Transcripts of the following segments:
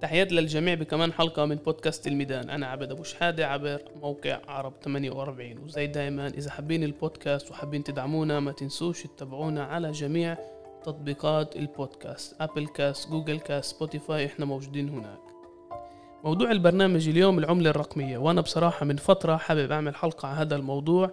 تحيات للجميع بكمان حلقة من بودكاست الميدان. أنا عبد أبو شحادة عبر موقع عرب 48 وزي دايما إذا حابين البودكاست وحابين تدعمونا ما تنسوش تتابعونا على جميع تطبيقات البودكاست. أبل كاست جوجل كاست سبوتيفاي إحنا موجودين هناك. موضوع البرنامج اليوم العملة الرقمية. وأنا بصراحة من فترة حابب أعمل حلقة على هذا الموضوع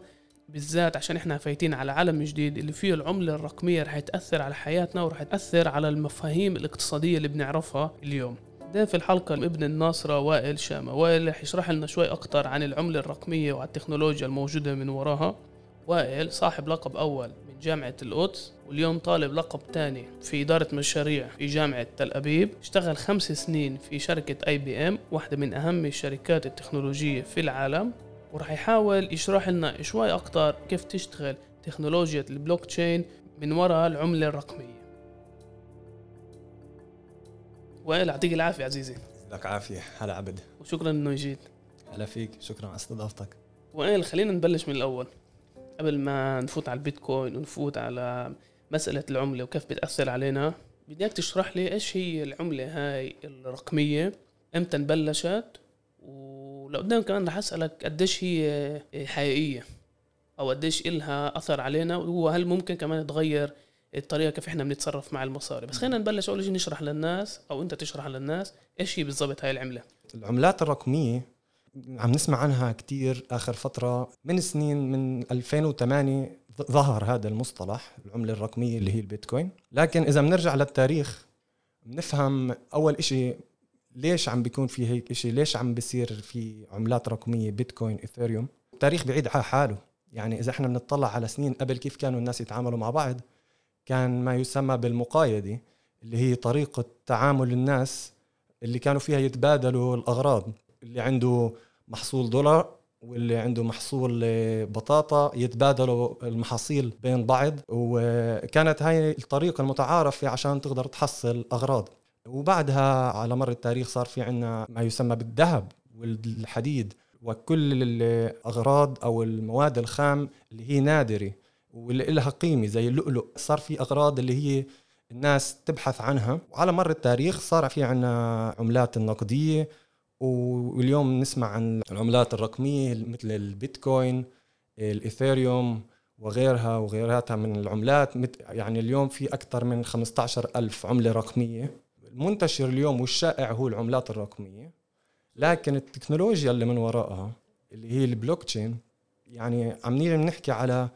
بالذات عشان إحنا فايتين على عالم جديد اللي فيه العملة الرقمية رح تأثر على حياتنا ورح تأثر على المفاهيم الاقتصادية اللي بنعرفها اليوم. ده في الحلقة ابن الناصرة وائل شاما. وائل رح يشرح لنا شوي أكتر عن العملة الرقمية وعن التكنولوجيا الموجودة من وراها. وائل صاحب لقب أول من جامعة القدس واليوم طالب لقب تاني في إدارة مشاريع في جامعة تل أبيب. اشتغل خمس سنين في شركة آي بي إم واحدة من أهم الشركات التكنولوجية في العالم. ورح يحاول يشرح لنا شوي أكتر كيف تشتغل تكنولوجيا البلوك تشين من وراء العملة الرقمية. وائل يعطيك العافية عزيزي. لك عافية. هلا عبد. وشكرا إنه جيت هلا فيك. شكرا على استضافتك. وائل خلينا نبلش من الأول. قبل ما نفوت على البيتكوين ونفوت على مسألة العملة وكيف بتأثر علينا اياك تشرح لي إيش هي العملة هاي الرقمية؟ إمتى انبلشت؟ ولقدام كمان رح أسألك قديش هي حقيقية أو قديش إلها أثر علينا وهل ممكن كمان تغير الطريقة كيف إحنا بنتصرف مع المصاري. بس خلينا نبلش أول شيء نشرح للناس أو أنت تشرح للناس إيش هي بالضبط هاي العملة. العملات الرقمية عم نسمع عنها كتير آخر فترة من سنين من 2008 ظهر هذا المصطلح العملة الرقمية اللي هي البيتكوين. لكن إذا بنرجع للتاريخ بنفهم أول إشي ليش عم بيكون في هيك إشي ليش عم بيصير في عملات رقمية بيتكوين إثيريوم التاريخ بعيد على حاله. يعني إذا إحنا بنطلع على سنين قبل كيف كانوا الناس يتعاملوا مع بعض كان ما يسمى بالمقايضة اللي هي طريقة تعامل الناس اللي كانوا فيها يتبادلوا الأغراض اللي عنده محصول دولار واللي عنده محصول بطاطا يتبادلوا المحاصيل بين بعض. وكانت هاي الطريقة المتعارفة عشان تقدر تحصل أغراض. وبعدها على مر التاريخ صار في عنا ما يسمى بالذهب والحديد. وكل الأغراض أو المواد الخام اللي هي نادرة. واللي لها قيمة زي اللؤلؤ. صار في أغراض اللي هي الناس تبحث عنها. وعلى مر التاريخ صار في عنا عملات النقدية. واليوم نسمع عن العملات الرقمية مثل البيتكوين الإيثيريوم وغيرها وغيراتها من العملات. يعني اليوم في أكثر من 15 ألف عملة رقمية. المنتشر اليوم والشائع هو العملات الرقمية. لكن التكنولوجيا اللي من وراءها اللي هي البلوك تشين يعني عم نيجي بنحكي على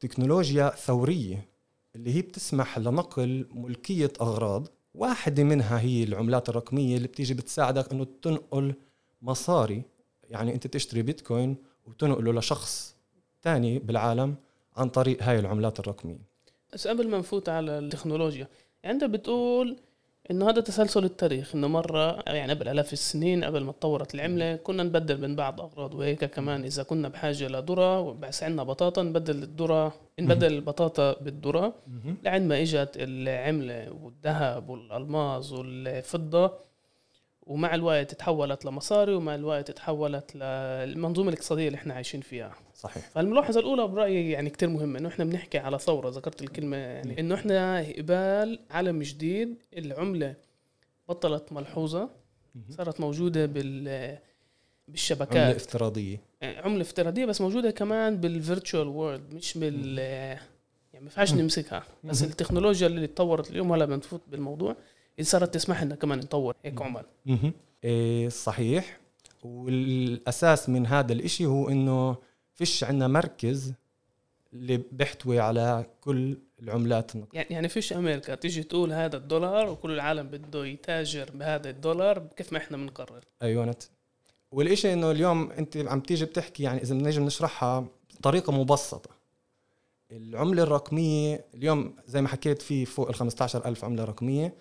تكنولوجيا ثورية اللي هي بتسمح لنقل ملكية أغراض. واحدة منها هي العملات الرقمية اللي بتيجي بتساعدك إنه تنقل مصاري. يعني أنت تشتري بيتكوين وتنقله لشخص تاني بالعالم عن طريق هاي العملات الرقمية. بس قبل ما نفوت على التكنولوجيا انت بتقول إنه هذا تسلسل التاريخ إنه مرة يعني قبل آلاف السنين قبل ما تطورت العملة كنا نبدل بين بعض أغراض وهيك كمان إذا كنا بحاجة لذرة بس عندنا بطاطا نبدل الذرة نبدل البطاطا بالذرة. لعند ما إجت العملة والذهب والألماس والفضة ومع الوقت تحولت لمصاري ومع الوقت تحولت للمنظومة الاقتصادية اللي إحنا عايشين فيها. صحيح. فالملاحظة الأولى برأيي يعني كتير مهمة إنه إحنا بنحكي على ثورة ذكرت الكلمة يعني إنه إحنا قبال عالم جديد العملة بطلت ملحوظة صارت موجودة بال بالشبكات. عملة افتراضية. يعني عملة افتراضية بس موجودة كمان بال virtual world مش بال يعني ما ينفعش نمسكها. بس التكنولوجيا اللي تطورت اليوم هلا بنفوت بالموضوع. صارت تسمح لنا كمان نطور. هيك عمل إيه صحيح. والأساس من هذا الإشي هو إنه فيش عندنا مركز اللي بيحتوي على كل العملات النقدية. يعني يعني فيش أمريكا تيجي تقول هذا الدولار وكل العالم بده يتاجر بهذا الدولار كيف ما إحنا بنقرر. أيوه والإشي إنه اليوم أنت عم تيجي بتحكي يعني إذا بنجي بنشرحها بطريقة مبسطة. العملة الرقمية اليوم زي ما حكيت في فوق ال 15000 عملة رقمية.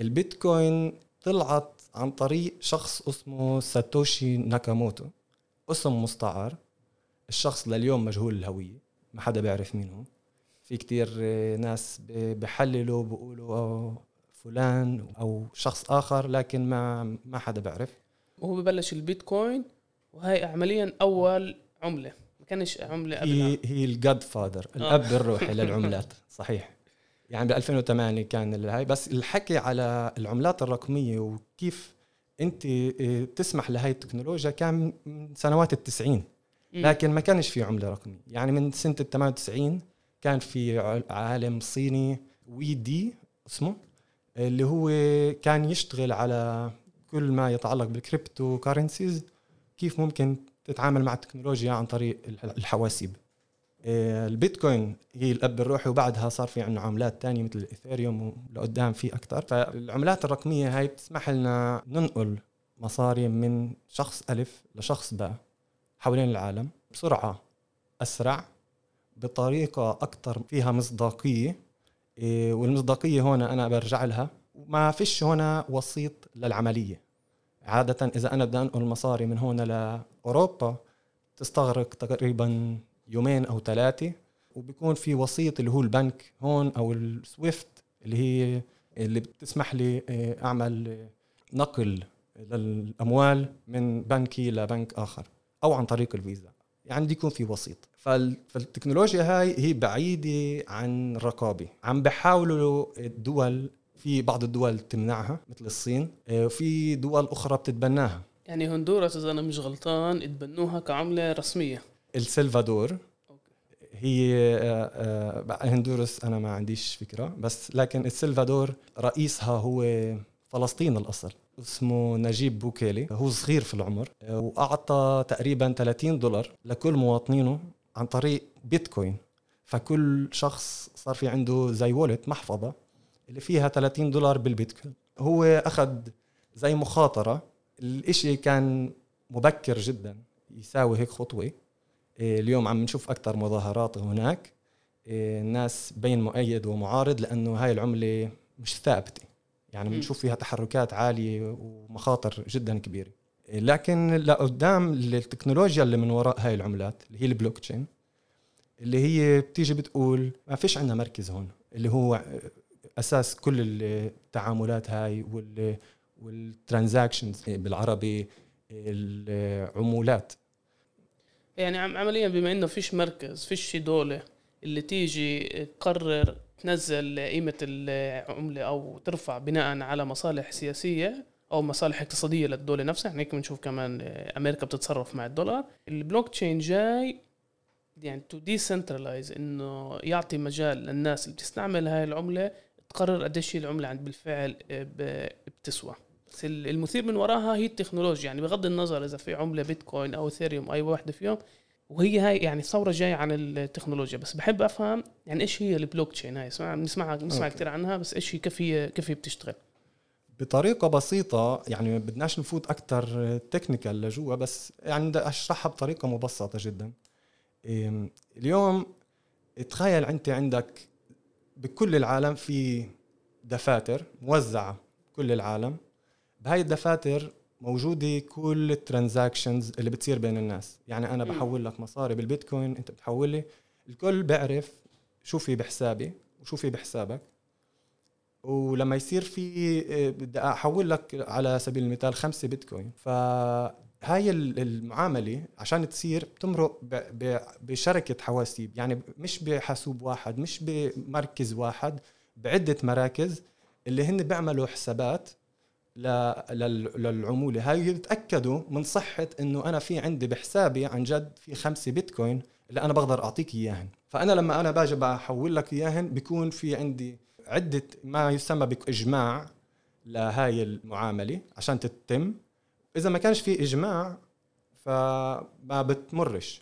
البيتكوين طلعت عن طريق شخص اسمه ساتوشي ناكاموتو. اسم مستعار. الشخص لليوم مجهول الهوية ما حدا بيعرف مين هو. في كتير ناس بحللوا بيقولوا فلان أو شخص آخر لكن ما ما حدا بيعرف. وهو ببلش البيتكوين وهي عمليا أول عملة. ما كانش عملة قبلها. هي هي الجاد فادر الاب الروحي للعملات. صحيح. يعني ب 2008 كان هاي بس الحكي على العملات الرقمية وكيف أنت آه، تسمح لهي التكنولوجيا كان من سنوات التسعين. لكن ما كانش في عملة رقمية. يعني من سنة ال 98 كان في عالم صيني Wei Dai اسمه اللي هو كان يشتغل على كل ما يتعلق بال cryptocurrencies كيف ممكن تتعامل مع التكنولوجيا عن طريق الحواسيب. البيتكوين هي الأب الروحي وبعدها صار في عندنا عملات تانية مثل الإيثيريوم ولقدام في أكثر فالعملات الرقمية هاي بتسمح لنا ننقل مصاري من شخص ألف لشخص باء حوالين العالم بسرعة أسرع بطريقة أكثر فيها مصداقية. إيه، والمصداقية هون أنا برجع لها. ما فيش هنا وسيط للعملية. عادة إذا أنا بدي أنقل مصاري من هون لأوروبا تستغرق تقريبا يومين أو ثلاثة وبيكون في وسيط اللي هو البنك هون أو السويفت اللي هي اللي بتسمح لي إيه، أعمل نقل للأموال من بنكي لبنك آخر أو عن طريق الفيزا. يعني بده يكون في وسيط. فالتكنولوجيا هاي هي بعيدة عن الرقابة عم بحاولوا الدول في بعض الدول تمنعها مثل الصين وفي دول أخرى بتتبناها. يعني هندوراس إذا أنا مش غلطان اتبنوها كعملة رسمية. السلفادور هي آه، آه، هندوراس أنا ما عنديش فكرة بس لكن السلفادور رئيسها هو فلسطين الأصل. اسمه نجيب بوكيلي. هو صغير في العمر وأعطى تقريبا 30 دولار لكل مواطنينه عن طريق بيتكوين. فكل شخص صار في عنده زي وولت محفظة اللي فيها 30 دولار بالبيتكوين. هو أخذ زي مخاطرة. الإشي كان مبكر جدا يساوي هيك خطوة. اليوم عم نشوف أكثر مظاهرات هناك. إيه، الناس بين مؤيد ومعارض لأنه هاي العملة مش ثابتة. يعني بنشوف فيها تحركات عالية ومخاطر جدا كبيرة. لكن لقدام التكنولوجيا اللي من وراء هاي العملات اللي هي البلوك تشين اللي هي بتيجي بتقول ما فيش عندنا مركز هون اللي هو أساس كل التعاملات هاي وال وال transactions بالعربي العمولات. يعني عمليا بما إنه فيش مركز فيش دولة اللي تيجي تقرر تنزل قيمة العملة أو ترفع بناء على مصالح سياسية أو مصالح اقتصادية للدولة نفسها. يعني هيك بنشوف كمان أمريكا بتتصرف مع الدولار. البلوك تشين جاي يعني to decentralize إنه يعطي مجال للناس اللي بتستعمل هاي العملة تقرر قديش العملة عند بالفعل بتسوى. بس المثير من وراها هي التكنولوجيا. يعني بغض النظر إذا في عملة بيتكوين أو اثيريوم أي واحدة فيهم وهي هاي يعني ثوره جاية عن التكنولوجيا. بس بحب أفهم يعني إيش هي البلوك تشين هاي. اسمع بنسمع بنسمع كثير عنها بس إيش هي كيف هي كيف هي بتشتغل؟ بطريقة بسيطة يعني بدناش نفوت أكثر technical لجوا بس يعني بدي أشرحها بطريقة مبسطة جدا. اليوم تخيل أنت عندك بكل العالم في دفاتر موزعة كل العالم. بهاي الدفاتر موجودة كل ال transactions اللي بتصير بين الناس. يعني أنا بحول لك مصاري بالبيتكوين أنت بتحول لي الكل بيعرف شو في بحسابي وشو في بحسابك. ولما يصير في بدي أحول لك على سبيل المثال خمسة بيتكوين. فهاي المعاملة عشان تصير بتمرق بشركة حواسيب. يعني مش بحاسوب واحد مش بمركز واحد بعدة مراكز اللي هن بيعملوا حسابات للعمولة. هاي يتاكدوا من صحة إنه أنا في عندي بحسابي عن جد في خمسة بيتكوين اللي أنا بقدر أعطيك إياهن. فأنا لما أنا باجي بحول لك إياهن بيكون في عندي عدة ما يسمى باجماع لهاي المعاملة عشان تتم. إذا ما كانش في إجماع فما بتمرش.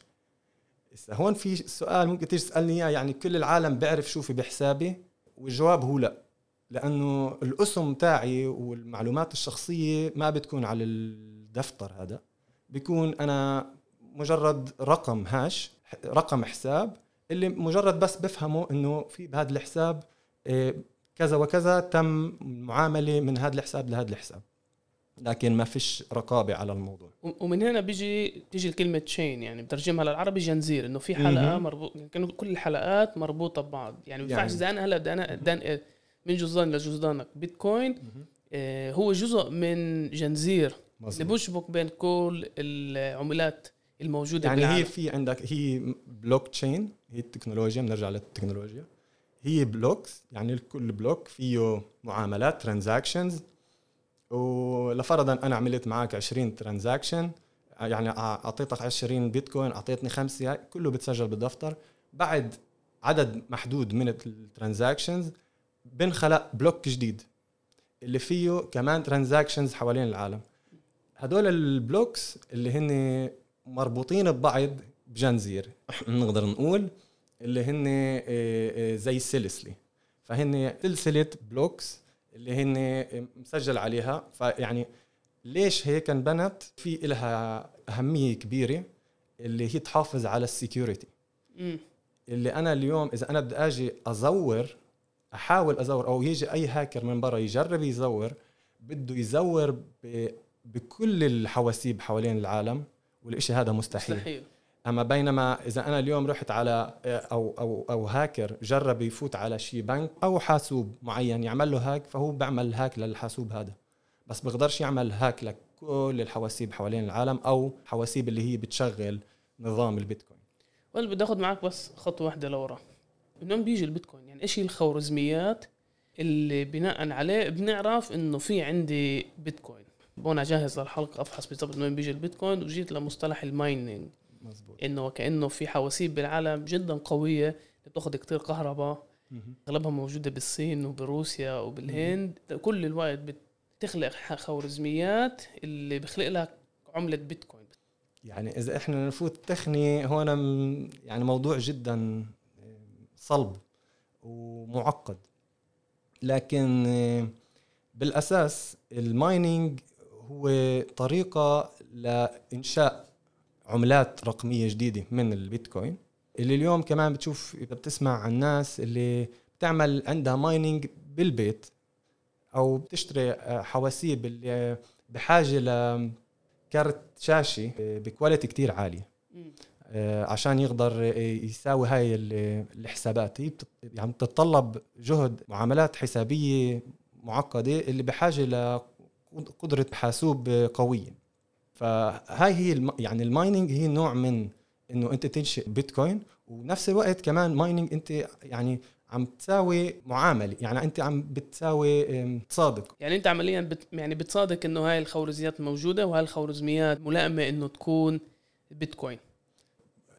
هون في سؤال ممكن تيجي تسألني إياه يعني كل العالم بيعرف شو في بحسابي؟ والجواب هو لا. لأنه الأسم تاعي والمعلومات الشخصية ما بتكون على الدفتر هذا. بيكون أنا مجرد رقم هاش رقم حساب اللي مجرد بس بفهمه إنه في بهذا الحساب آه، كذا وكذا تم معاملة من هذا الحساب لهذا الحساب. لكن ما فيش رقابة على الموضوع. ومن هنا بيجي تيجي الكلمة chain يعني بترجمها للعربي جنزير إنه في حلقة مربوط يعني كل الحلقات مربوطة ببعض. يعني ما ينفعش يعني إذا أنا هلا بدي أنا من جزدان لجزدانك بيتكوين آه هو جزء من جنزير اللي بيشبك بين كل العملات الموجودة يعني بالعالم. هي في عندك هي بلوك تشين هي التكنولوجيا. بنرجع للتكنولوجيا. هي blocks يعني كل block فيه معاملات transactions ولفرضا أنا عملت معك 20 transaction يعني أعطيتك 20 بيتكوين أعطيتني خمسة كله بتسجل بالدفتر. بعد عدد محدود من ال transactions بنخلق block جديد اللي فيه كمان transactions حوالين العالم. هدول ال blocks اللي هن مربوطين ببعض بجنزير نقدر نقول اللي هن آه، آه، زي سلسله فهن سلسلة blocks اللي هن مسجل عليها. فيعني ليش هيك انبنت؟ في إلها أهمية كبيرة اللي هي تحافظ على ال security اللي أنا اليوم إذا أنا بدي أجي أزور أحاول أزور أو يجي أي هاكر من برا يجرب يزور بده يزور بكل الحواسيب حوالين العالم والإشي هذا مستحيل, مستحيل. أما بينما إذا أنا اليوم رحت على أو أو أو هاكر جرب يفوت على شي بنك أو حاسوب معين يعمل له hack فهو بيعمل hack للحاسوب هذا. بس بيقدرش يعمل hack لكل الحواسيب حوالين العالم أو حواسيب اللي هي بتشغل نظام البيتكوين. وائل بدي آخذ معك بس خطوة واحدة لورا. من بيجي البيتكوين. يعني إيش هي الخوارزميات اللي بناء عليه بنعرف إنه في عندي بيتكوين؟ وأنا جاهز للحلقة أفحص بالضبط من وين بيجي البيتكوين واجيت لمصطلح ال mining. مزبوط. إنه كأنه في حواسيب بالعالم جدا قوية بتأخذ كتير كهرباء. أغلبها موجودة بالصين وبروسيا وبالهند. كل الوقت بتخلق خوارزميات اللي بخلق لك عملة بيتكوين. يعني إذا إحنا نفوت تقني هون يعني موضوع جدا صلب ومعقد. لكن بالأساس المايننج هو طريقة لإنشاء عملات رقمية جديدة من البيتكوين اللي اليوم كمان بتشوف إذا بتسمع عن الناس اللي بتعمل عندها mining بالبيت أو بتشتري آه، حواسيب اللي بحاجة ل كارت شاشة ب quality كتير عالية. آه، عشان يقدر يساوي هاي الحسابات. هي يعني بتتطلب جهد معاملات حسابية معقدة اللي بحاجة لقدره حاسوب قوية. فهاي هي الم... يعني ال mining هي نوع من إنه أنت تنشئ بيتكوين ونفس الوقت كمان mining أنت يعني عم تساوي معاملة. يعني أنت عم بتساوي تصادق. يعني أنت عمليا بت يعني بتصادق إنه هاي الخوارزميات موجودة وهاي الخوارزميات ملائمة إنه تكون بيتكوين.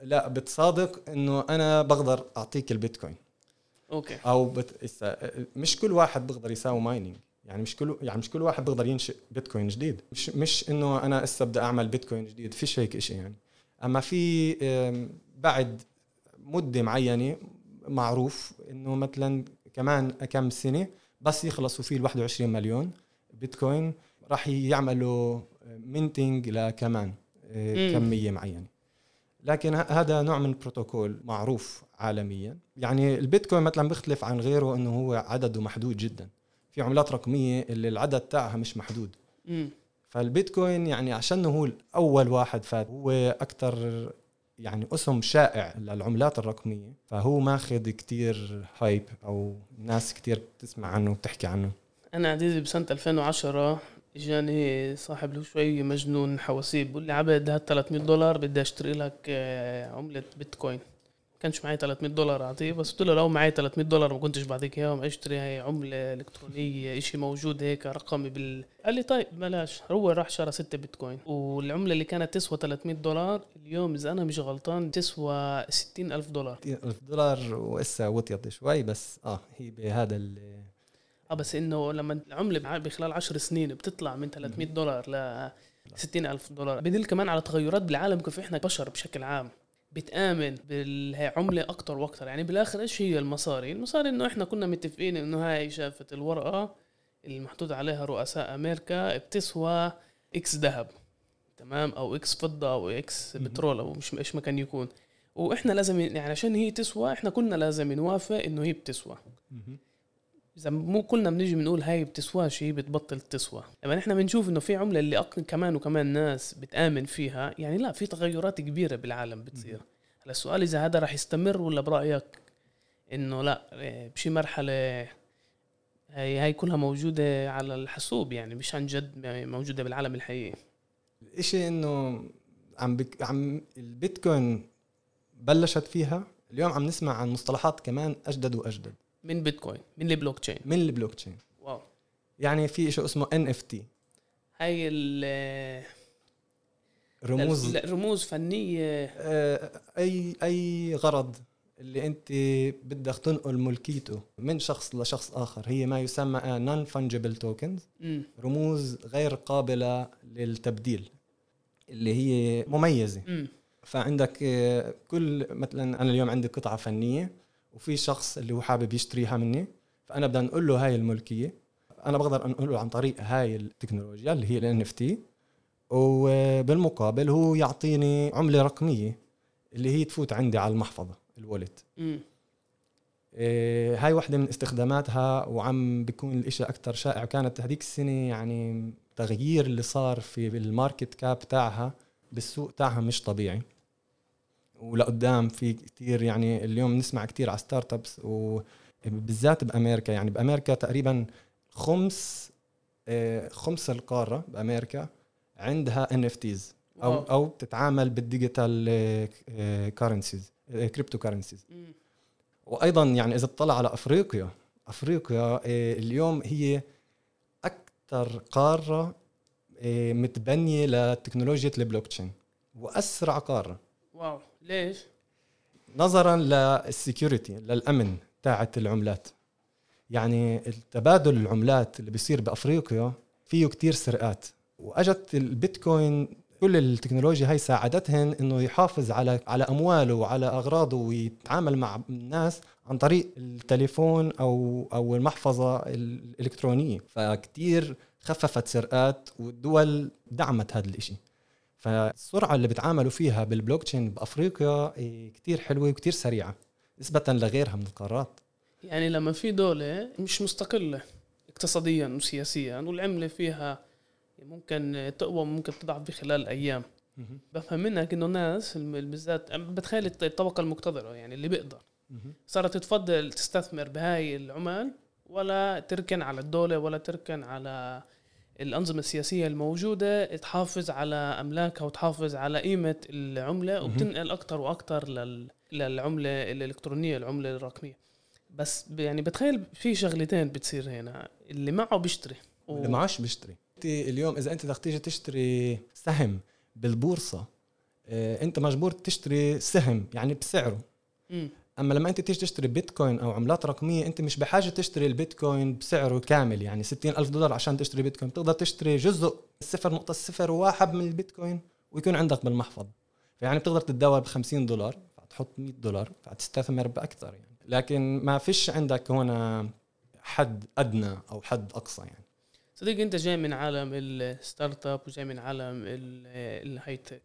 لا بتصادق إنه أنا بقدر أعطيك البيتكوين. okay. أو بت... مش كل واحد بيقدر يساوي mining يعني مش كل يعني مش كل واحد بيقدر ينشئ بيتكوين جديد. مش مش إنه أنا هسه بدي أعمل بيتكوين جديد فيش هيك شيء يعني. أما في بعد مدة معينة معروف إنه مثلا كمان كم سنة بس يخلصوا فيه ال 21 مليون بيتكوين راح يعملوا minting لكمان آه، كمية معينة. لكن هذا نوع من بروتوكول معروف عالميا. يعني البيتكوين مثلا بيختلف عن غيره إنه هو عدده محدود جدا. في عملات رقمية اللي العدد تاعها مش محدود. م. فالبيتكوين يعني عشان هو اول واحد فات هو أكثر يعني اسم شائع للعملات الرقمية فهو ماخذ كتير هايب أو ناس كتير بتسمع عنه وبتحكي عنه. أنا عزيزي بسنة 2010 اجاني صاحب له شوي مجنون حواسيب بقول لي عبد هات 300 دولار بدي أشتري لك آه، عملة بيتكوين. كانش معي 300 دولار أعطيه بس قلت له لو معي 300 دولار ما كنتش بعطيك إياهم أشتري هاي عملة إلكترونية شيء موجود هيك رقمي بال. قال لي طيب بلاش. هو راح شرى 6 بيتكوين. والعملة اللي كانت تسوى 300 دولار اليوم إذا أنا مش غلطان تسوى 60 ألف دولار. 60 ألف دولار وإسا وطيت شوي بس آه هي بهذا آه بس إنه لما العملة بخلال 10 سنين بتطلع من 300 دولار ل 60 ألف دولار بتدل كمان على تغيرات بالعالم كيف إحنا بشر بشكل عام بتآمن بالعملة أكتر وأكتر. يعني بالآخر إيش هي المصاري؟ المصاري إنه إحنا كنا متفقين إنه هاي شقفة الورقة اللي محطوط عليها رؤساء أمريكا بتسوى X ذهب تمام؟ أو X فضة أو X بترول أو مش إيش ما كان يكون. وإحنا لازم يعني عشان هي تسوى إحنا كنا لازم نوافق إنه هي بتسوى. إذا مو كلنا بنيجي بنقول هاي بتسواش هي بتبطل تسوى. لما نحن بنشوف إنه في عملة اللي كمان وكمان ناس بتآمن فيها يعني لا في تغيرات كبيرة بالعالم بتصير. هلا السؤال إذا هذا راح يستمر ولا برأيك إنه لا إيه، بشي مرحلة هي هاي كلها موجودة على الحاسوب يعني مش عن جد موجودة بالعالم الحقيقي؟ الشيء إنه عم بك عم البيتكوين بلشت فيها اليوم عم نسمع عن مصطلحات كمان أجدد وأجدد. من بيتكوين من البلوك تشين من البلوك تشين واو. يعني في شيء اسمه NFT هاي ال رموز. لا، رموز فنية. آه، أي أي غرض اللي أنت بدك تنقل ملكيته من شخص لشخص آخر هي ما يسمى non-fungible tokens. رموز غير قابلة للتبديل اللي هي مميزة. مم. فعندك آه، كل مثلا أنا اليوم عندي قطعة فنية. وفي شخص اللي هو حابب يشتريها مني فأنا بدي أنقل له هاي الملكية. أنا بقدر انقله عن طريق هاي التكنولوجيا اللي هي ال NFT وبالمقابل هو يعطيني عملة رقمية اللي هي تفوت عندي على المحفظة ال wallet مم. إيه، هاي واحدة من استخداماتها وعم بيكون الإشي أكثر شائع. كانت هذيك السنة يعني تغيير اللي صار في ال market cap تاعها بالسوق تاعها مش طبيعي. ولقدام في كتير يعني اليوم نسمع كتير على startups وبالذات بأمريكا يعني بأمريكا تقريبا خمس إيه، خمس القارة بأمريكا عندها NFTs أو wow. أو بتتعامل بال digital currencies cryptocurrencies. وأيضا يعني إذا اطلع على أفريقيا أفريقيا إيه، اليوم هي أكثر قارة إيه، متبنية لتكنولوجيا البلوك تشين وأسرع قارة wow ليش؟ نظرا لل security للأمن تاعت العملات. يعني التبادل العملات اللي بيصير بأفريقيا فيه كتير سرقات. وأجت البيتكوين كل التكنولوجيا هاي ساعدتهن إنه يحافظ على على أمواله وعلى أغراضه ويتعامل مع الناس عن طريق التليفون أو أو المحفظة الإلكترونية. فكتير خففت سرقات والدول دعمت هذا الإشي. فالسرعة اللي بتعاملوا فيها بالبلوك تشين بأفريقيا إيه، كتير حلوة وكتير سريعة نسبة لغيرها من القارات. يعني لما في دولة مش مستقلة اقتصاديا وسياسيا والعملة فيها ممكن تقوى ممكن تضعف بخلال أيام. بفهم منك إنه ناس الم- بالذات بتخيل الط- الطبقة المقتدرة يعني اللي بيقدر. صارت تفضل تستثمر بهاي العمال ولا تركن على الدولة ولا تركن على الأنظمة السياسية الموجودة تحافظ على أملاكها وتحافظ على قيمة العملة. وبتنقل أكتر وأكتر لل... للعملة الإلكترونية العملة الرقمية بس يعني بتخيل في شغلتين بتصير هنا اللي معه بيشتري و- اللي معاش بيشتري أنت اليوم إذا أنت بدك تيجي تشتري سهم بالبورصة آه، أنت مجبور تشتري سهم يعني بسعره. أما لما أنت تيجي تشتري بيتكوين أو عملات رقمية أنت مش بحاجة تشتري البيتكوين بسعره كامل يعني 60 ألف دولار عشان تشتري بيتكوين. بتقدر تشتري جزء 0.01 من البيتكوين ويكون عندك بالمحفظة. فيعني بتقدر تتداول ب 50 دولار فتحط 100 دولار فتستثمر بأكثر يعني. لكن ما فيش عندك هنا حد أدنى أو حد أقصى يعني. صديقي أنت جاي من عالم ال start-up وجاي من عالم ال- ال high-tech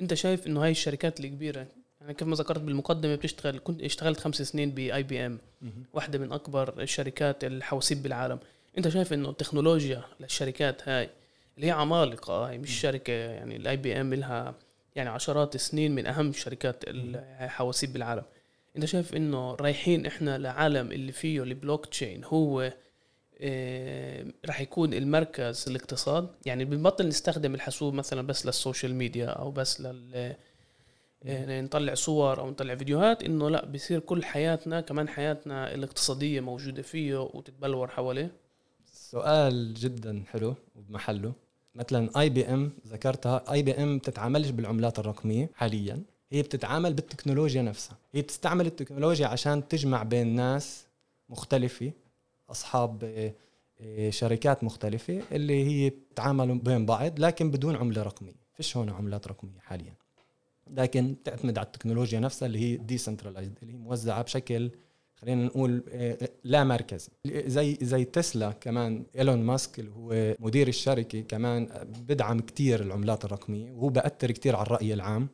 أنت شايف إنه هاي الشركات الكبيرة يعني كيف ما ذكرت بالمقدمة بتشتغل كنت اشتغلت خمس سنين ب IBM واحدة من أكبر الشركات الحواسيب بالعالم. أنت شايف إنه التكنولوجيا للشركات هاي اللي هي عمالقة هاي مش شركة يعني ال IBM لها يعني عشرات السنين من أهم شركات الحواسيب بالعالم. أنت شايف إنه رايحين إحنا لعالم اللي فيه البلوك تشين هو آه، راح يكون المركز الاقتصاد؟ يعني بنبطل نستخدم الحاسوب مثلا بس لل social media أو بس لل آه، نطلع صور أو نطلع فيديوهات إنه لا بصير كل حياتنا كمان حياتنا الاقتصادية موجودة فيه وتتبلور حواليه. سؤال جدا حلو وبمحله. مثلا اي بي ام ذكرتها اي بي ام بتتعاملش بالعملات الرقمية حاليا. هي بتتعامل بالتكنولوجيا نفسها. هي بتستعمل التكنولوجيا عشان تجمع بين ناس مختلفة أصحاب آه، آه، شركات مختلفة اللي هي بتتعاملوا بين بعض لكن بدون عملة رقمية. فيش هون عملات رقمية حاليا. لكن تعتمد على التكنولوجيا نفسها اللي هي decentralized اللي هي موزعة بشكل خلينا نقول آه، لا مركزي. زي زي تسلا كمان إيلون ماسك اللي هو مدير الشركة كمان بدعم كتير العملات الرقمية وهو بأثر كتير على الرأي العام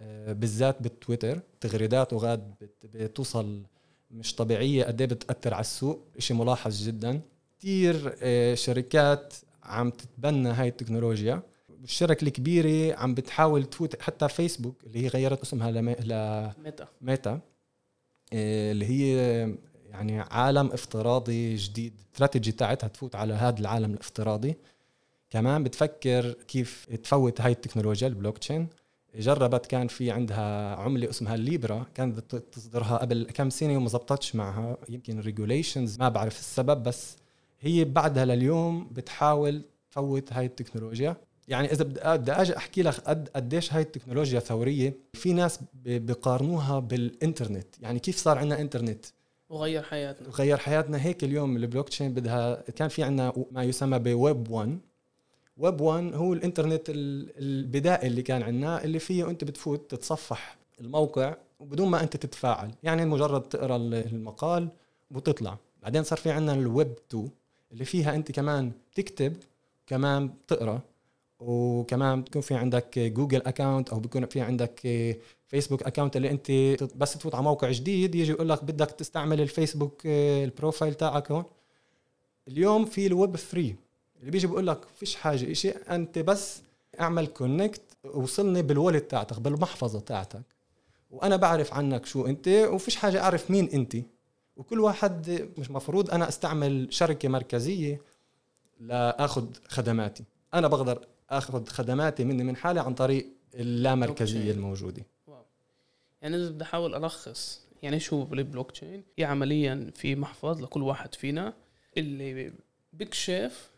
آه، بالذات بالتويتر. تغريداته غاد بت- بتوصل مش طبيعية قد إيه بتأثر على السوق. شيء ملاحظ جدا. كتير آه، شركات عم تتبنى هاي التكنولوجيا. الشركة الكبيرة عم بتحاول تفوت حتى فيسبوك اللي هي غيرت اسمها ل ميتا ميتا. إيه، اللي هي يعني عالم افتراضي جديد. استراتيجي تاعتها تفوت على هذا العالم الافتراضي. كمان بتفكر كيف تفوت هاي التكنولوجيا البلوك تشين جربت كان في عندها عملة اسمها الليبرا كانت تصدرها قبل كم سنة وما زبطتش معها. يمكن regulations ما بعرف السبب بس هي بعدها لليوم بتحاول تفوت هاي التكنولوجيا. يعني إذا بدي أجي أحكي لك قد قديش هاي التكنولوجيا ثورية. في ناس بقارنوها بالإنترنت. يعني كيف صار عندنا إنترنت؟ وغير حياتنا. وغير حياتنا. هيك اليوم البلوك تشين بدها كان في عندنا ما يسمى بويب 1 ويب 1 هو الإنترنت ال- البدائي اللي كان عندنا اللي فيه أنت بتفوت تتصفح الموقع وبدون ما أنت تتفاعل. يعني مجرد تقرأ ال- المقال وتطلع. بعدين صار في عندنا الويب 2 اللي فيها أنت كمان تكتب كمان تقرأ. وكمان بتكون في عندك جوجل account أو بيكون في عندك فيسبوك account اللي أنت بس تفوت على موقع جديد يجي يقول لك بدك تستعمل الفيسبوك آه، ال profile تاعك هون. اليوم في الويب 3 اللي بيجي بيقول لك فيش حاجة شيء أنت بس اعمل connect وصلني بال wallet تاعتك بالمحفظة تاعتك. وأنا بعرف عنك شو أنت وفيش حاجة أعرف مين أنت. وكل واحد مش مفروض أنا أستعمل شركة مركزية لأخذ خدماتي. أنا بقدر اخذ خدماتي مني من حالي عن طريق اللامركزيه. الموجودة. واو. يعني إذا بدي أحاول ألخص يعني هو البلوك تشين هي عمليا في محفظ لكل واحد فينا اللي بيكشف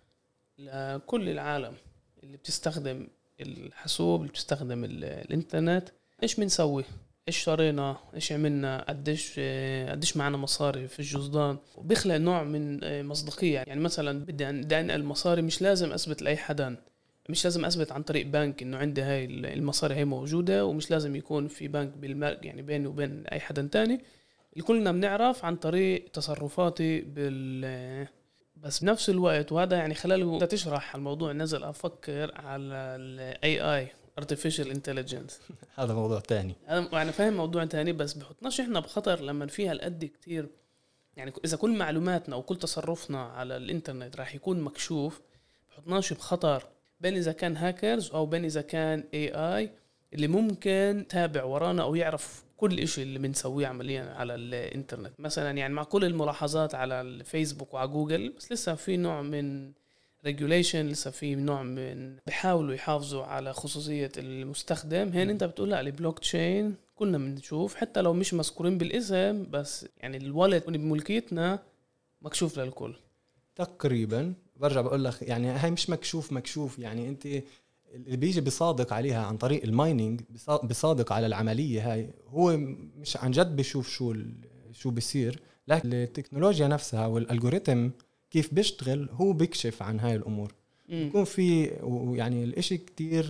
لكل العالم اللي بتستخدم الحاسوب اللي بتستخدم ال- الإنترنت. إيش بنسوي؟ إيش شرينا؟ إيش عملنا؟ قديش قديش معنا مصاري في الجزدان؟ وبيخلق نوع من مصداقية. يعني مثلا بدي بدي أنقل مصاري مش لازم أثبت لأي حدا. مش لازم أثبت عن طريق بنك إنه عندي هاي ال- المصاري هي موجودة ومش لازم يكون في بنك بالمرق يعني بيني وبين أي حدا تاني. اللي كلنا بنعرف عن طريق تصرفاتي بال بس بنفس الوقت وهذا يعني خلاله انت تشرح الموضوع نزل أفكر على الاي اي artificial intelligence. هذا موضوع تاني. أنا أنا فاهم موضوع تاني بس بحطناش إحنا بخطر لما فيها القد كتير. يعني إذا كل معلوماتنا وكل تصرفنا على الإنترنت راح يكون مكشوف بحطناش بخطر. بين إذا كان هاكرز أو بين إذا كان AI اللي ممكن تابع ورانا أو يعرف كل إشي اللي بنسويه عمليا على الإنترنت. مثلا يعني مع كل الملاحظات على الفيسبوك وعلى جوجل بس لسه في نوع من regulation لسه في نوع من بيحاولوا يحافظوا على خصوصية المستخدم. هين أنت بتقول لا البلوك تشين كلنا بنشوف حتى لو مش مذكورين بالاسم بس يعني ال wallet بملكيتنا مكشوف للكل. تقريبا برجع بقول لك يعني هاي مش مكشوف مكشوف. يعني أنت اللي بيجي بيصادق عليها عن طريق ال mining بيصا- بيصادق على العملية هاي هو مش عن جد بيشوف شو شو بيصير. لكن التكنولوجيا نفسها وال algorithm كيف بيشتغل هو بيكشف عن هاي الأمور. بيكون في ويعني الإشي كتير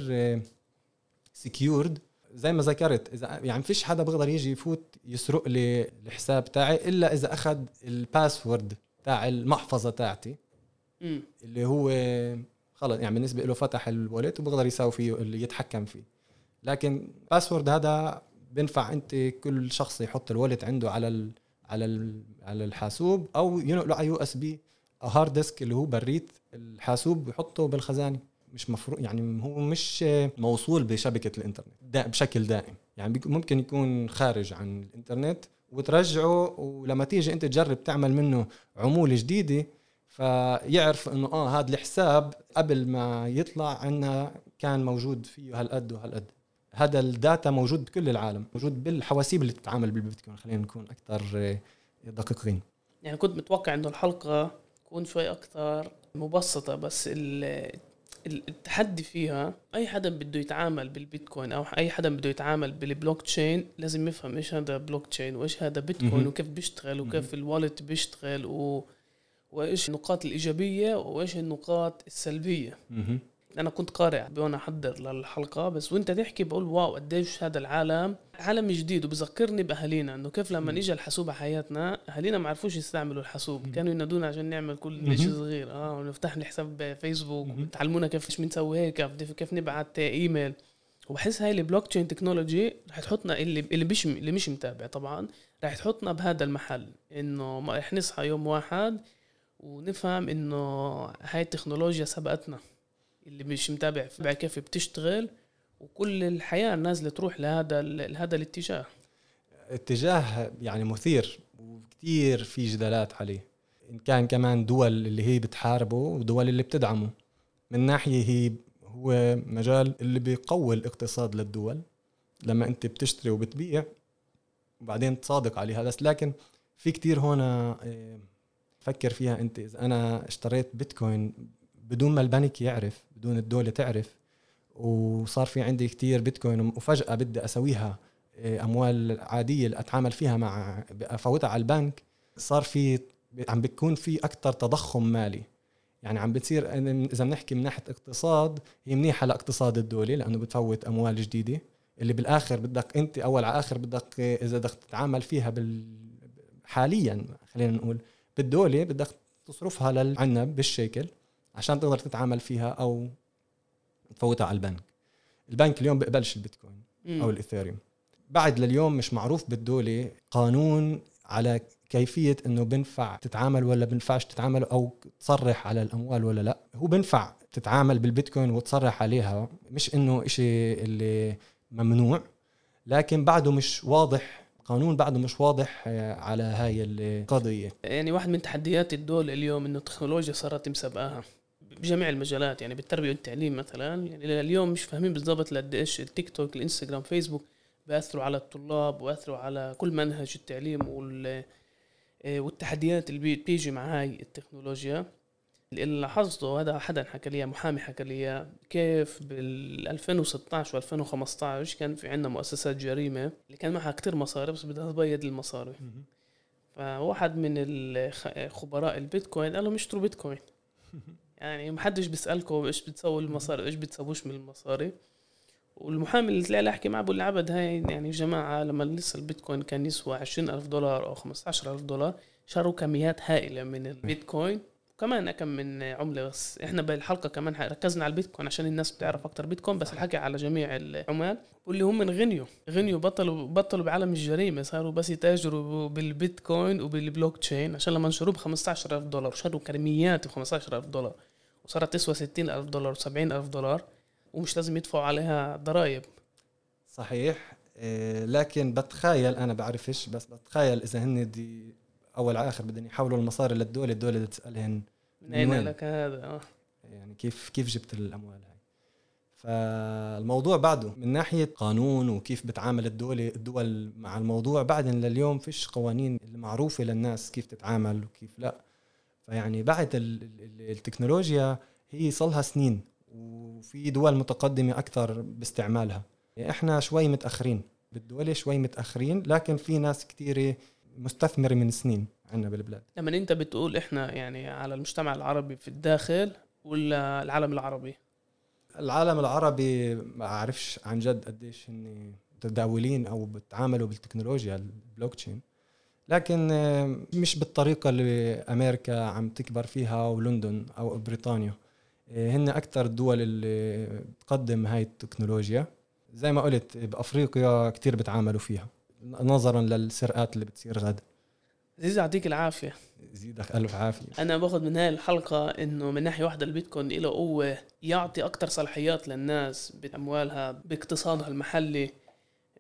secured زي ما ذكرت إذا يعني فيش حدا بيقدر يجي يفوت يسرق لي الحساب تاعي إلا إذا أخذ ال password تاع المحفظة تاعتي. اللي هو خلص يعني بالنسبة له فتح ال wallet وبقدر يساوي فيه اللي يتحكم فيه. لكن password هذا بينفع أنت كل شخص يحط ال wallet عنده على ال على ال على الحاسوب أو ينقله على USB hard disk اللي هو برات الحاسوب بيحطه بالخزانة. مش مفروض يعني هو مش موصول بشبكة الإنترنت دا بشكل دائم. يعني ممكن يكون خارج عن الإنترنت وترجعه ولما تيجي أنت تجرب تعمل منه عملية جديدة فيعرف إنه آه هذا الحساب قبل ما يطلع عنا كان موجود فيه هالقد وهالقد. هذا ال data موجود بكل العالم موجود بالحواسيب اللي تتعامل بالبيتكوين خلينا نكون أكثر دقيقين. يعني كنت متوقع إنه الحلقة تكون شوي أكثر مبسطة بس ال- ال- التحدي فيها أي حدا بده يتعامل بالبيتكوين أو أي حدا بده يتعامل بالبلوك تشين لازم يفهم إيش هذا بلوك تشين وإيش هذا بيتكوين. وكيف بيشتغل وكيف ال wallet بيشتغل و... وإيش النقاط الإيجابية وإيش النقاط السلبية. مهم. أنا كنت قارئ وأنا أحضر للحلقة بس وأنت تحكي بقول wow قديش هذا العالم عالم جديد. وبذكرني بأهالينا إنه كيف لما اجى الحاسوب على حياتنا أهالينا ما عرفوش يستعملوا الحاسوب. كانوا ينادونا عشان نعمل كل. شيء صغير. آه ونفتح لي حساب فيسبوك مهم. وتعلمونا كيف إيش بنسوي هيك كيف نبعت إيميل. وبحس هاي ال blockchain technology رح تحطنا اللي اللي مش اللي مش متابع طبعا رح تحطنا بهذا المحل. إنه رح نصحى يوم واحد ونفهم إنه هاي التكنولوجيا سبقتنا اللي مش متابع كيف بتشتغل وكل الحياة نازلة تروح لهذا لهذا الاتجاه. اتجاه يعني مثير وكتير في جدالات عليه. إن كان كمان دول اللي هي بتحاربه ودول اللي بتدعمه. من ناحية هي هو مجال اللي بيقوي الاقتصاد للدول. لما أنت بتشتري وبتبيع وبعدين تصادق عليها. بس لكن في كتير هون آه، فكر فيها أنت. إذا أنا اشتريت بيتكوين بدون ما البنك يعرف بدون الدولة تعرف وصار في عندي كتير بيتكوين وفجأة بدي أسويها آه، أموال عادية أتعامل فيها مع أفوتها على البنك صار في عم بيكون في أكثر تضخم مالي. يعني عم بتصير إذا بنحكي من ناحية اقتصاد هي منيحة لإقتصاد الدولة لأنه بتفوت أموال جديدة. اللي بالآخر بدك أنت أول على آخر بدك إذا بدك تتعامل فيها بال حاليا خلينا نقول بالدولة بدك تصرفها للعنب بالشيكل عشان تقدر تتعامل فيها أو تفوتها على البنك. البنك اليوم بيقبلش البيتكوين أو الإيثيريوم. بعد لليوم مش معروف بالدولة قانون على كيفية إنه بنفع تتعامل ولا بنفعش تتعامل أو تصرح على الأموال ولا لأ. هو بنفع تتعامل بالبيتكوين وتصرح عليها مش إنه إشي اللي ممنوع لكن بعده مش واضح قانون بعده مش واضح آه، على هاي القضية. يعني واحد من تحديات الدول اليوم إنه التكنولوجيا صارت مسابقاها بجميع المجالات يعني بالتربية والتعليم مثلا. يعني اليوم مش فاهمين بالضبط لقد إيش التيك توك الإنستغرام فيسبوك بيأثروا على الطلاب ويأثروا على كل منهج التعليم وال آه، والتحديات اللي بتيجي مع هاي التكنولوجيا. اللي لاحظته هذا حدا حكى لي محامي حكى لي كيف بال 2016 و 2015 كان في عندنا مؤسسات جريمة اللي كان معها كتير مصاري بس بدها تبيض المصاري. فواحد من خبراء البيتكوين قال لهم اشتروا بيتكوين. يعني ما حدش بيسألكم إيش بتسووا المصاري إيش بتسووش من المصاري. والمحامي اللي طلع احكي معه بقول لي عبد هاي يعني جماعة لما لسه البيتكوين كان يسوى 20000 دولار أو 15000 دولار شروا كميات هائلة من البيتكوين. وكمان كم من عملة بس. إحنا بالحلقة كمان ركزنا على البيتكوين عشان الناس بتعرف أكثر بيتكوين بس الحكي على جميع العمال واللي هم غنيوا غنيوا بطلوا بطلوا بعالم الجريمة صاروا بس يتاجروا بالبيتكوين وبالبلوك تشين عشان لما نشروه ب 15000 دولار شروا كميات ب 15000 دولار وصارت تسوى 60000 دولار و70000 دولار ومش لازم يدفعوا عليها ضرائب. صحيح. إيه لكن بتخيل أنا بعرفش بس بتخيل إذا هن دي أول على اخر بدهم يحولوا المصاري للدوله الدولة تسألهن من أين لك هذا؟ آه. يعني كيف كيف جبت الأموال هاي؟ فالموضوع بعده من ناحية قانون وكيف بتعامل الدولة الدول مع الموضوع بعدين لليوم فيش قوانين المعروفة للناس كيف تتعامل وكيف لا. فيعني بعد التكنولوجيا هي صلها سنين وفي دول متقدمة أكثر باستعمالها. إحنا شوي متأخرين بالدول شوي متأخرين لكن في ناس كثيره مستثمره من سنين عندنا بالبلاد. لما انت بتقول إحنا يعني على المجتمع العربي في الداخل ولا العالم العربي؟ العالم العربي ما أعرفش عن جد قديش هن متداولين أو بتعاملوا بالتكنولوجيا البلوك تشين لكن آه، مش بالطريقة اللي أمريكا عم تكبر فيها ولندن أو بريطانيا. آه، هن أكثر الدول اللي تقدم هاي التكنولوجيا. زي ما قلت بأفريقيا كتير بتعاملوا فيها. نظرا للسرقات اللي بتصير غد زيز يعطيك العافية. يزيدك ألف عافية. أنا باخذ من هاي الحلقة إنه من ناحية واحدة البيتكوين له قوة يعطي أكثر صلاحيات للناس بأموالها باقتصادها المحلي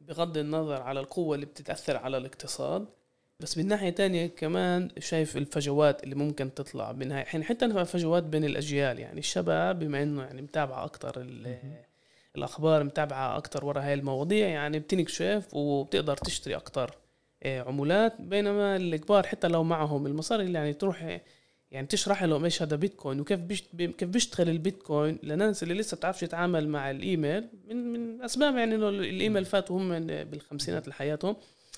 بغض النظر على القوة اللي بتتأثر على الاقتصاد. بس من ناحية تانية كمان شايف الفجوات اللي ممكن تطلع من هاي. حين حتى الفجوات بين الأجيال يعني الشباب بما إنه يعني متابعة أكثر الأخبار متابعة أكثر ورا هاي المواضيع يعني بتنكشف وبتقدر تشتري أكثر آه، عمولات. بينما الكبار حتى لو معهم المصاري اللي يعني تروح يعني تشرح لهم إيش هذا بيتكوين وكيف كيف بيشتغل البيتكوين. لناس اللي لسه بتعرفش تتعامل مع الإيميل. من من أسباب يعني إنه الإيميل فاتوا هم بالخمسينات لحياتهم.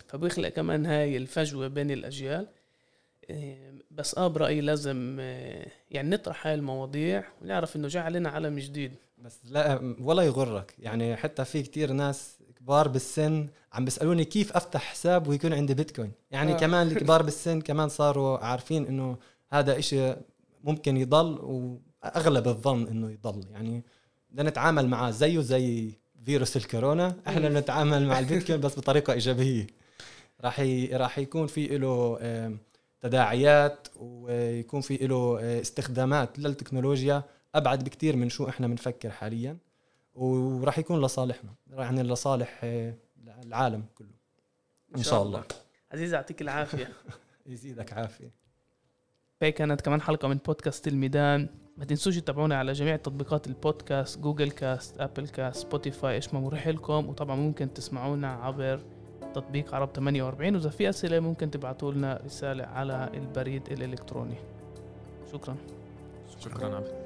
فبيخلق كمان هاي الفجوة بين الأجيال. آه، بس آه برايي لازم آه، يعني نطرح هاي المواضيع ونعرف إنه جاء علينا عالم جديد. بس لا ولا يغرك. يعني حتى في كتير ناس كبار بالسن عم بيسألوني كيف أفتح حساب ويكون عندي بيتكوين. يعني آه. كمان الكبار بالسن كمان صاروا عارفين إنه هذا إشي ممكن يضل وأغلب الظن إنه يضل. يعني بدنا نتعامل معاه زيه زي فيروس الكورونا. إحنا بنتعامل مع البيتكوين بس بطريقة إيجابية. راح ي... راح يكون في له تداعيات ويكون في له آه، استخدامات للتكنولوجيا أبعد بكثير من شو إحنا بنفكر حاليا وراح يكون لصالحنا يعني لصالح آه، العالم كله. إن شاء الله. عزيز يعطيك العافية. يزيدك عافية. هي كانت كمان حلقة من بودكاست الميدان ما تنسوش تتابعونا على جميع تطبيقات البودكاست جوجل cast أبل cast سبوتيفاي إيش ما مريح لكم. وطبعا ممكن تسمعونا عبر تطبيق عرب 48 وإذا في أسئلة ممكن تبعتوا لنا رسالة على البريد الإلكتروني. شكرا. شكرا. عبد